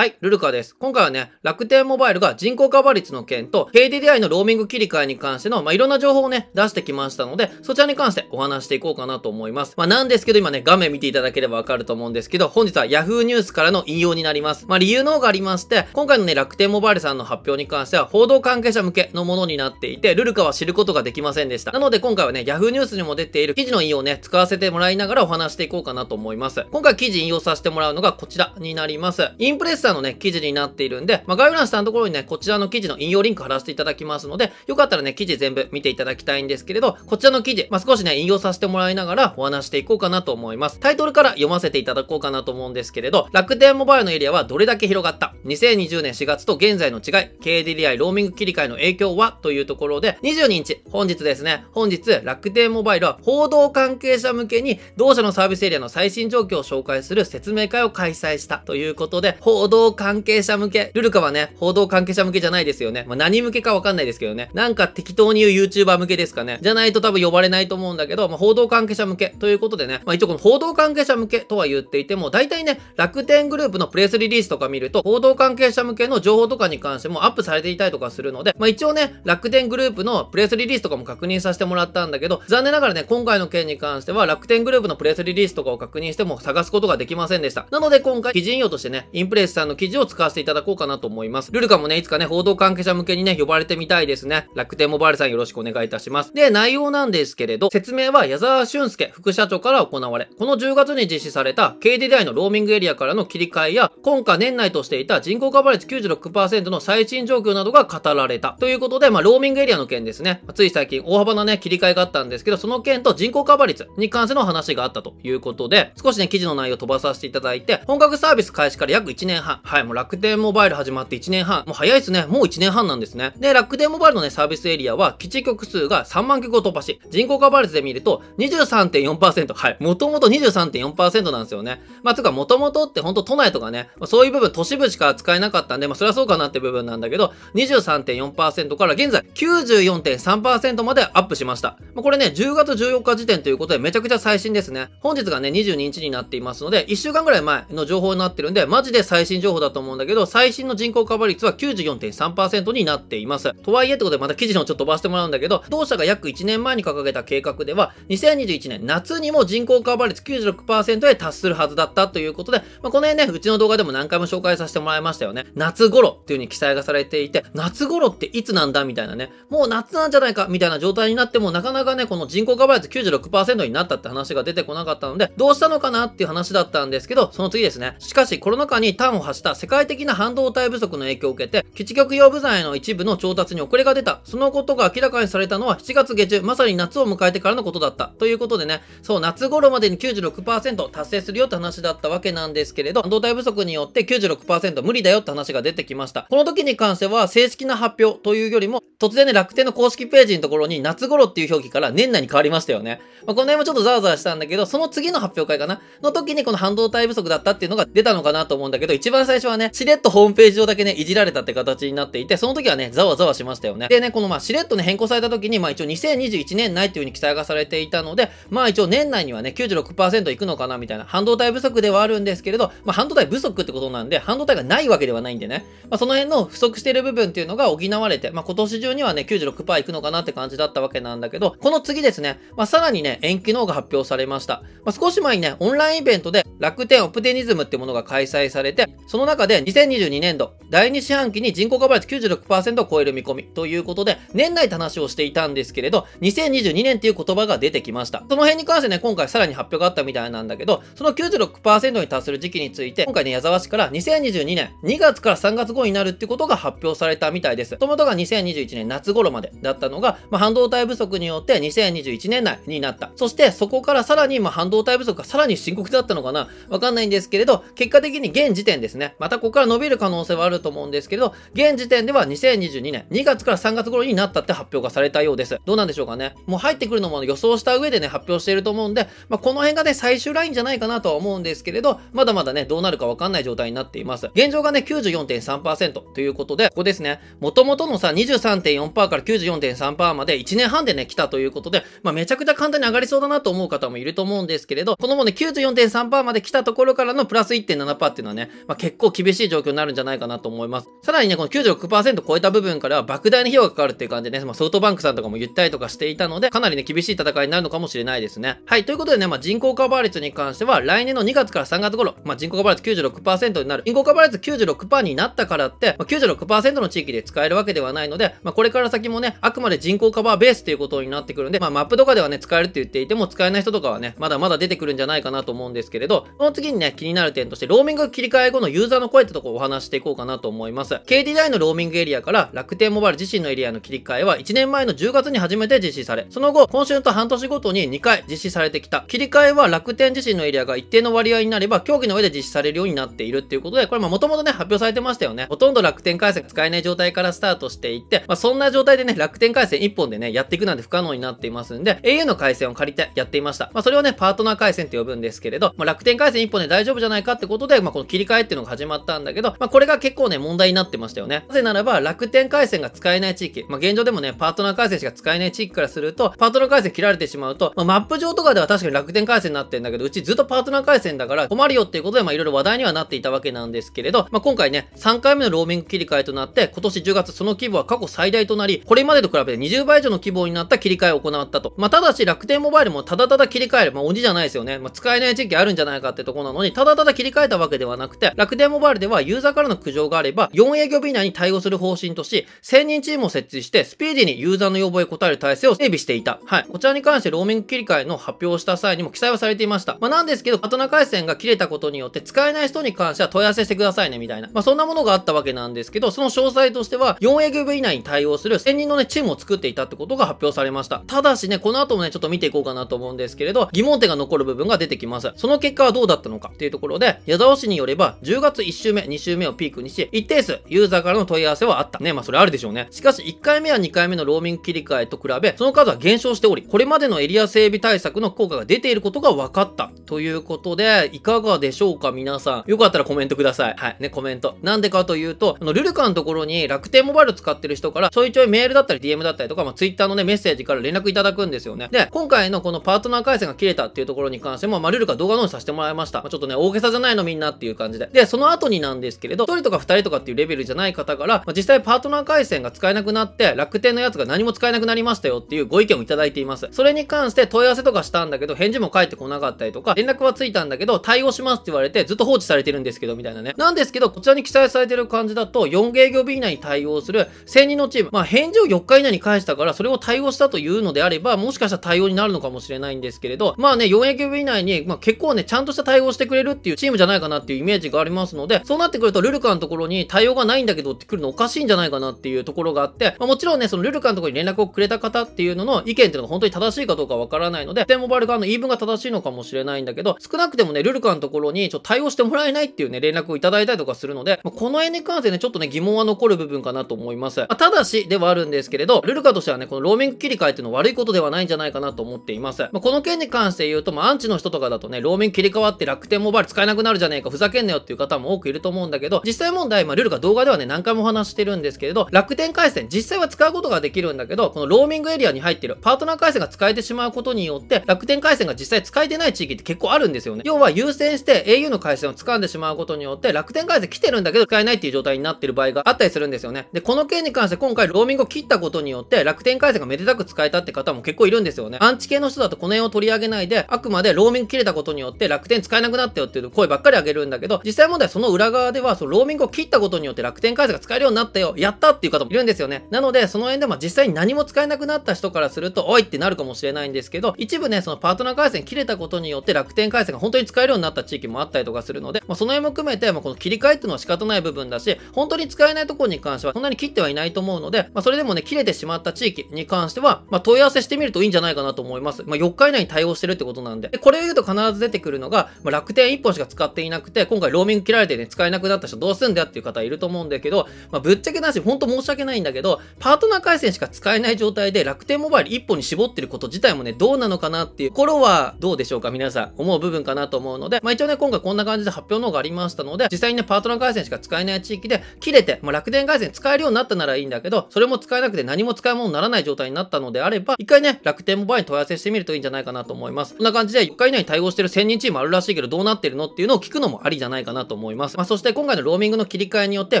はい、ルルカです。今回はね、楽天モバイルが人口カバー率の件と、KDDI のローミング切り替えに関しての、まあ、いろんな情報をね、出してきましたので、そちらに関してお話していこうかなと思います。まあ、なんですけど、今ね、画面見ていただければわかると思うんですけど、本日は Yahoo ニュースからの引用になります。まあ、理由の方がありまして、今回のね、楽天モバイルさんの発表に関しては、報道関係者向けのものになっていて、ルルカは知ることができませんでした。なので、今回はね、Yahoo ニュースにも出ている記事の引用をね、使わせてもらいながらお話していこうかなと思います。今回記事引用させてもらうのがこちらになります。インプレッサーのね、記事になっているんで、まあ、概要欄下のところにね、こちらの記事の引用リンク貼らせていただきますので、よかったらね、記事全部見ていただきたいんですけれど、こちらの記事、まあ、少しね、引用させてもらいながらお話していこうかなと思います。タイトルから読ませていただこうかなと思うんですけれど、楽天モバイルのエリアはどれだけ広がった ?2020 年4月と現在の違い、KDDI ローミング切り替えの影響は？というところで、22日、本日ですね、本日、楽天モバイルは報道関係者向けに、同社のサービスエリアの最新状況を紹介する説明会を開催したということで、報道道関係者向け、ルルカはね、報道関係者向けじゃないですよね。まあ、何向けかわかんないですけどね。なんか適当に言う YouTuber 向けですかね。じゃないと多分呼ばれないと思うんだけど、まあ、報道関係者向けということでね、まあ、一応この報道関係者向けとは言っていても、大体ね、楽天グループのプレスリリースとか見ると、報道関係者向けの情報とかに関してもアップされていたりとかするので、まあ、一応ね、楽天グループのプレスリリースとかも確認させてもらったんだけど、残念ながらね、今回の件に関しては楽天グループのプレスリリースとかを確認しても探すことができませんでした。なので今回、記事引用としてね、インプレスさんの記事を使わせていただこうかなと思います。ルルカもね、いつかね、報道関係者向けにね、呼ばれてみたいですね。楽天モバイルさんよろしくお願いいたします。で、内容なんですけれど、説明は矢沢俊介副社長から行われ、この10月に実施された KDDI のローミングエリアからの切り替えや、今夏年内としていた人口カバー率96%の最新状況などが語られた。ということで、まあ、ローミングエリアの件ですね。つい最近大幅なね、切り替えがあったんですけど、その件と人口カバー率に関しての話があったということで、少しね、記事の内容を飛ばさせていただいて、本格サービス開始から約1年半。はい、もう楽天モバイル始まって1年半。もう早いですね。もう1年半なんですね。で、楽天モバイルのね、サービスエリアは、基地局数が3万局を突破し、人口カバー率で見ると23.4%。はい。もともと23.4%なんですよね。まあ、つか、もともとってほんと都内とかね、まあ、そういう部分、都市部しか使えなかったんで、まあ、それはそうかなって部分なんだけど、23.4%から現在94.3%までアップしました。まあ、これね、10月14日時点ということでめちゃくちゃ最新ですね。本日がね、22日になっていますので、1週間ぐらい前の情報になってるんで、マジで最新情報だと思うんだけど、最新の人口カバー率は94.3%になっています。とはいえってことでまた記事のちょっと飛ばしてもらうんだけど、同社が約1年前に掲げた計画では、2021年夏にも人口カバー率96%へ達するはずだったということで、まあ、この辺ね、うちの動画でも何回も紹介させてもらいましたよね。夏頃っていう風に記載がされていて、夏頃っていつなんだみたいなね、もう夏なんじゃないかみたいな状態になっても、なかなかね、この人口カバー率96%になったって話が出てこなかったので、どうしたのかなっていう話だったんですけど、その次ですね。しかし、コロナ禍に端を発した世界的な半導体不足の影響を受けて、基地局用部材の一部の調達に遅れが出た。そのことが明らかにされたのは7月下旬、まさに夏を迎えてからのことだった。ということでね、そう、夏頃までに96%達成するよって話だったわけなんですけれど、半導体不足によって96%無理だよって話が出てきました。この時に関しては、正式な発表というよりも、突然ね、楽天の公式ページのところに夏頃っていう表記から年内に変わりましたよね。まあ、この辺もちょっとザワザワしたんだけど、その次の発表会かなの時にこの半導体不足だったっていうのが出たのかなと思うんだけど、一番最初はね、しれっとホームページ上だけね、いじられたって形になっていて、その時はね、ざわざわしましたよね。でね、このまあ、しれっとね、変更された時に、まあ一応2021年内っていう風に記載がされていたので、まあ一応年内にはね、96%いくのかなみたいな、半導体不足ではあるんですけれど、まあ半導体不足ってことなんで、半導体がないわけではないんでね、まあその辺の不足している部分っていうのが補われて、まあ今年中にはね、96%いくのかなって感じだったわけなんだけど、この次ですね、まあさらにね、延期の方が発表されました。まあ少し前にね、オンラインイベントで楽天オプテニズムってものが開催されて、その中で2022年度、第2四半期に人口カバー率96%を超える見込みということで、年内って話をしていたんですけれど、2022年っていう言葉が出てきました。その辺に関してね、今回さらに発表があったみたいなんだけど、その96%に達する時期について、今回ね、矢沢氏から2022年2月から3月後になるってことが発表されたみたいです。もともとが2021年夏頃までだったのが、まあ、半導体不足によって2021年内になった。そしてそこからさらに、まあ、半導体不足がさらに深刻だったのかなわかんないんですけれど、結果的に現時点ですね。ねまたここから伸びる可能性はあると思うんですけど、現時点では2022年2月から3月頃になったって発表がされたようです。どうなんでしょうかね。もう入ってくるのも予想した上でね、発表していると思うんで、まあ、この辺がね、最終ラインじゃないかなとは思うんですけれど、まだまだね、どうなるかわかんない状態になっています。現状がね、94.3%ということで、ここですね、元々のさ、23.4%から94.3%まで1年半でね、来たということで、まあ、めちゃくちゃ簡単に上がりそうだなと思う方もいると思うんですけれど、このもね、94.3%まで来たところからのプラス1.7%っていうのはね、まあ、結構厳しい状況になるんじゃないかなと思います。さらにね、この96%超えた部分からは莫大な費用がかかるっていう感じでね、まあ、ソフトバンクさんとかも言ったりとかしていたので、かなりね、厳しい戦いになるのかもしれないですね。はい、ということでね、まあ、人口カバー率に関しては、来年の2月から3月頃、まあ、人口カバー率96%になる。人口カバー率96%になったからって、まあ、96%の地域で使えるわけではないので、まあ、これから先もね、あくまで人口カバーベースっていうことになってくるんで、まあ、マップとかではね、使えるって言っていても、使えない人とかはね、まだまだ出てくるんじゃないかなと思うんですけれど、その次にね、気になる点として、ローミング切り替え後のユーザーの声ってとこをお話していこうかなと思います。KDDI のローミングエリアから楽天モバイル自身のエリアの切り替えは1年前の10月に初めて実施され、その後、今週と半年ごとに2回実施されてきた。切り替えは楽天自身のエリアが一定の割合になれば、競技の上で実施されるようになっているっていうことで、これもともとね、発表されてましたよね。ほとんど楽天回線使えない状態からスタートしていって、まあ、そんな状態でね、楽天回線1本でね、やっていくなんて不可能になっていますんで、au の回線を借りてやっていました。まあ、それをね、パートナー回線って呼ぶんですけれど、まあ、楽天回線1本で大丈夫じゃないかってことで、まあ、この切り替えっていうのが始まったんだけど、まあ、これが結構ね、問題になってましたよね。なぜならば、楽天回線が使えない地域、まあ、現状でもね、パートナー回線しか使えない地域からすると、パートナー回線切られてしまうと、まあ、マップ上とかでは確かに楽天回線になってんだけど、うちずっとパートナー回線だから困るよっていうことで、まあ、いろいろ話題にはなっていたわけなんですけれど、まあ、今回ね、3回目のローミング切り替えとなって、今年10月その規模は過去最大となり、これまでと比べて20倍以上の規模になった切り替えを行ったと。まあ、ただし楽天モバイルもただただ切り替える、まあ、鬼じゃないですよね。まあ、使えない地域あるんじゃないかってとこなのに、ただただ切り替えたわけではなくて、楽天モバイルではユーザーからの苦情があれば、4営業日以内に対応する方針とし、1000人チームを設置して、スピーディーにユーザーの要望へ応える体制を整備していた。はい。こちらに関してローミング切り替えの発表をした際にも記載はされていました。まあ、なんですけど、パトナー回線が切れたことによって使えない人に関しては問い合わせしてくださいね、みたいな。まあ、そんなものがあったわけなんですけど、その詳細としては、4営業日以内に対応する1000人のね、チームを作っていたってことが発表されました。ただしね、この後もね、ちょっと見ていこうかなと思うんですけれど、疑問点が残る部分が出てきます。その結果はどうだったのかっていうところで、矢沢氏によれば、10月1週目、2週目をピークにし、一定数、ユーザーからの問い合わせはあった。ね、まあそれあるでしょうね。しかし、1回目や2回目のローミング切り替えと比べ、その数は減少しており、これまでのエリア整備対策の効果が出ていることが分かった。ということで、いかがでしょうか皆さん。よかったらコメントください。はい。ね、コメント。なんでかというと、あの、ルルカのところに楽天モバイル使ってる人から、ちょいちょいメールだったり DM だったりとか、まあ、Twitter のね、メッセージから連絡いただくんですよね。で、今回のこのパートナー回線が切れたっていうところに関しても、まあ、ルルカ動画の方にさせてもらいました。まあ、ちょっとね、大げさじゃないのみんなっていう感じで。で、その後になんですけれど、1人とか2人とかっていうレベルじゃない方から、まあ、実際パートナー回線が使えなくなって、楽天のやつが何も使えなくなりましたよっていうご意見をいただいています。それに関して問い合わせとかしたんだけど、返事も返ってこなかったりとか、連絡はついたんだけど、対応しますって言われて、ずっと放置されてるんですけど、みたいなね。なんですけど、こちらに記載されてる感じだと、4営業日以内に対応する1000人のチーム、まあ、返事を4日以内に返したから、それを対応したというのであれば、もしかしたら対応になるのかもしれないんですけれど、まあね、4営業日以内に、まあ、結構ね、ちゃんとした対応してくれるっていうチームじゃないかなっていうイメージがありますますので、そうなってくると、ルルカのところに対応がないんだけどって来るのおかしいんじゃないかなっていうところがあって、まあ、もちろんね、そのルルカのところに連絡をくれた方っていうのの意見っていうのが本当に正しいかどうかわからないので、テモバイル側の言い分が正しいのかもしれないんだけど、少なくてもね、ルルカのところにちょっと対応してもらえないっていうね、連絡をいただいたりとかするので、まあ、この辺に関してね、ちょっとね、疑問は残る部分かなと思います。まあ、ただし、ではあるんですけれど、ルルカとしてはね、このローミング切り替えっていうのは悪いことではないんじゃないかなと思っています。まあ、この件に関して言うと、まあ、アンチの人とかだとね、ローミング切り替わって楽天モバイル使えなくなるじゃねえか、ふざけんなよっていう方も多くいると思うんだけど、実際問題、まあ、ルルカ動画ではね、何回もお話してるんですけれど、楽天回線、実際は使うことができるんだけど、このローミングエリアに入ってるパートナー回線が使えてしまうことによって、楽天回線が実際使えてない地域って結構あるんですよね。要は優先して au の回線を掴んでしまうことによって、楽天回線来てるんだけど使えないっていう状態になってる場合があったりするんですよね。で、この件に関して今回ローミングを切ったことによって、楽天回線がめでたく使えたって方も結構いるんですよね。アンチ系の人だとこの辺を取り上げないで、あくまでローミング切れたことによって楽天使えなくなったよっていう声ばっかり上げるんだけど、実際問題その裏側では、そのローミングを切ったことによって楽天回線が使えるようになったよ、やったっていう方もいるんですよね。なので、その辺でまあ実際に何も使えなくなった人からすると、おいってなるかもしれないんですけど、一部ね、そのパートナー回線切れたことによって楽天回線が本当に使えるようになった地域もあったりとかするので、まあ、その辺も含めて、まあ、この切り替えっていうのは仕方ない部分だし、本当に使えないところに関してはそんなに切ってはいないと思うので、まあ、それでもね、切れてしまった地域に関しては、まあ、問い合わせしてみるといいんじゃないかなと思います。まあ、4日以内に対応してるってことなんで。でこれを言うと必ず出てくるのが、まあ、楽天1本しか使っていなくて、今回ローミング切られてね、使えなくなった人どうすんだよっていう方いると思うんだけど、まあ、ぶっちゃけなし、ほんと申し訳ないんだけど、パートナー回線しか使えない状態で楽天モバイル1本に絞ってること自体もね、どうなのかなっていうところはどうでしょうか皆さん思う部分かなと思うので、まあ、一応ね、今回こんな感じで発表の方がありましたので、実際にね、パートナー回線しか使えない地域で切れて、まあ、楽天回線使えるようになったならいいんだけど、それも使えなくて何も使い物にならない状態になったのであれば、一回ね、楽天モバイルに問い合わせしてみるといいんじゃないかなと思います。こんな感じで、1回以内に対応してる1000人チームあるらしいけど、どうなってるのっていうのを聞くのもありじゃないかなとと思います。まあ、そして今回のローミングの切り替えによって、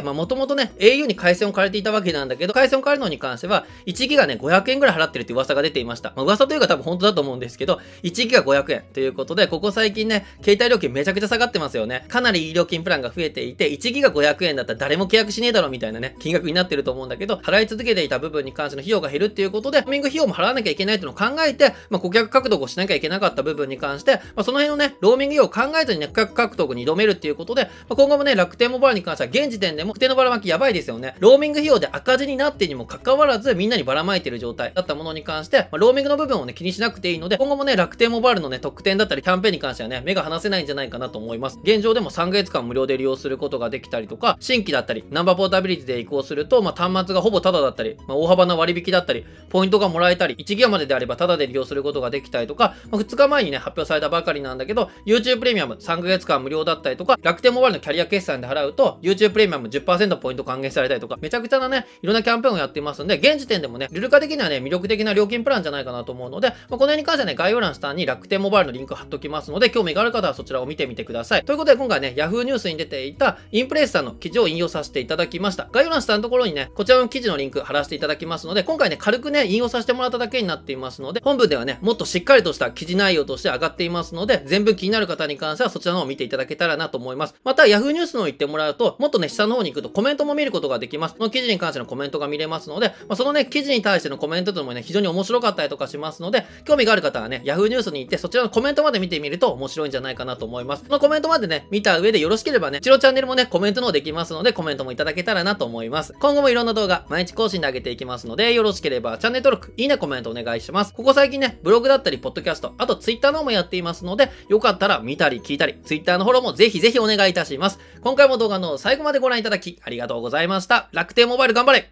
まあ、もともとね、au に回線を借りていたわけなんだけど、回線を借りるのに関しては、1ギガね、500円ぐらい払ってるって噂が出ていました。まあ、噂というか多分本当だと思うんですけど、1ギガ500円ということで、ここ最近ね、携帯料金めちゃくちゃ下がってますよね。かなりいい料金プランが増えていて、1ギガ500円だったら誰も契約しねえだろみたいなね、金額になってると思うんだけど、払い続けていた部分に関しての費用が減るっていうことで、ローミング費用も払わなきゃいけないっていうのを考えて、まあ、顧客獲得をしなきゃいけなかった部分に関して、まあ、その辺のね、ローミング費用を考えずにね、顧客獲得に挑めるっていうことで、まあ、今後もね、楽天モバイルに関しては現時点でも、楽天のばらまきやばいですよね。ローミング費用で赤字になってにもかかわらず、みんなにばらまいてる状態だったものに関して、ま、ローミングの部分をね、気にしなくていいので、今後もね、楽天モバイルのね、特典だったり、キャンペーンに関してはね、目が離せないんじゃないかなと思います。現状でも3ヶ月間無料で利用することができたりとか、新規だったり、ナンバーポータビリティで移行すると、まあ、端末がほぼタダだったり、まあ、大幅な割引だったり、ポイントがもらえたり、1ギガまでであればタダで利用することができたりとか、まあ、2日前にね、発表されたばかりなんだけど、YouTube プレミアム3ヶ月間無料だったりとか、楽天モバイルのキャリア決済で払うと、YouTube プレミアム10%ポイント還元されたりとか、めちゃくちゃなね、いろんなキャンペーンをやっていますんで、現時点でもね、ルルカ的にはね、魅力的な料金プランじゃないかなと思うので、まあ、この辺に関してはね、概要欄下に楽天モバイルのリンク貼っときますので、興味がある方はそちらを見てみてください。ということで、今回ね、Yahoo ニュースに出ていたインプレッサーの記事を引用させていただきました。概要欄下のところにね、こちらの記事のリンク貼らせていただきますので、今回ね、軽くね、引用させてもらっただけになっていますので、本文ではね、もっとしっかりとした記事内容として上がっていますので、全部気になる方に関してはそちらの方を見ていただけたらなと思います。また、Yahoo ニュースの方行ってもらうと、もっとね、下の方に行くとコメントも見ることができます。この記事に関してのコメントが見れますので、まあ、そのね、記事に対してのコメントというのもね、非常に面白かったりとかしますので、興味がある方はね、Yahoo ニュースに行って、そちらのコメントまで見てみると面白いんじゃないかなと思います。このコメントまでね、見た上でよろしければね、チロチャンネルもね、コメントの方できますので、コメントもいただけたらなと思います。今後もいろんな動画、毎日更新で上げていきますので、よろしければチャンネル登録、いいね、コメントお願いします。ここ最近ね、ブログだったり、ポッドキャスト、あと Twitter の方もやっていますので、よかったら見たり聞いたり、Twitter のフォローもぜひぜひお願いいたします。今回も動画の最後までご覧いただき、ありがとうございました。楽天モバイル頑張れ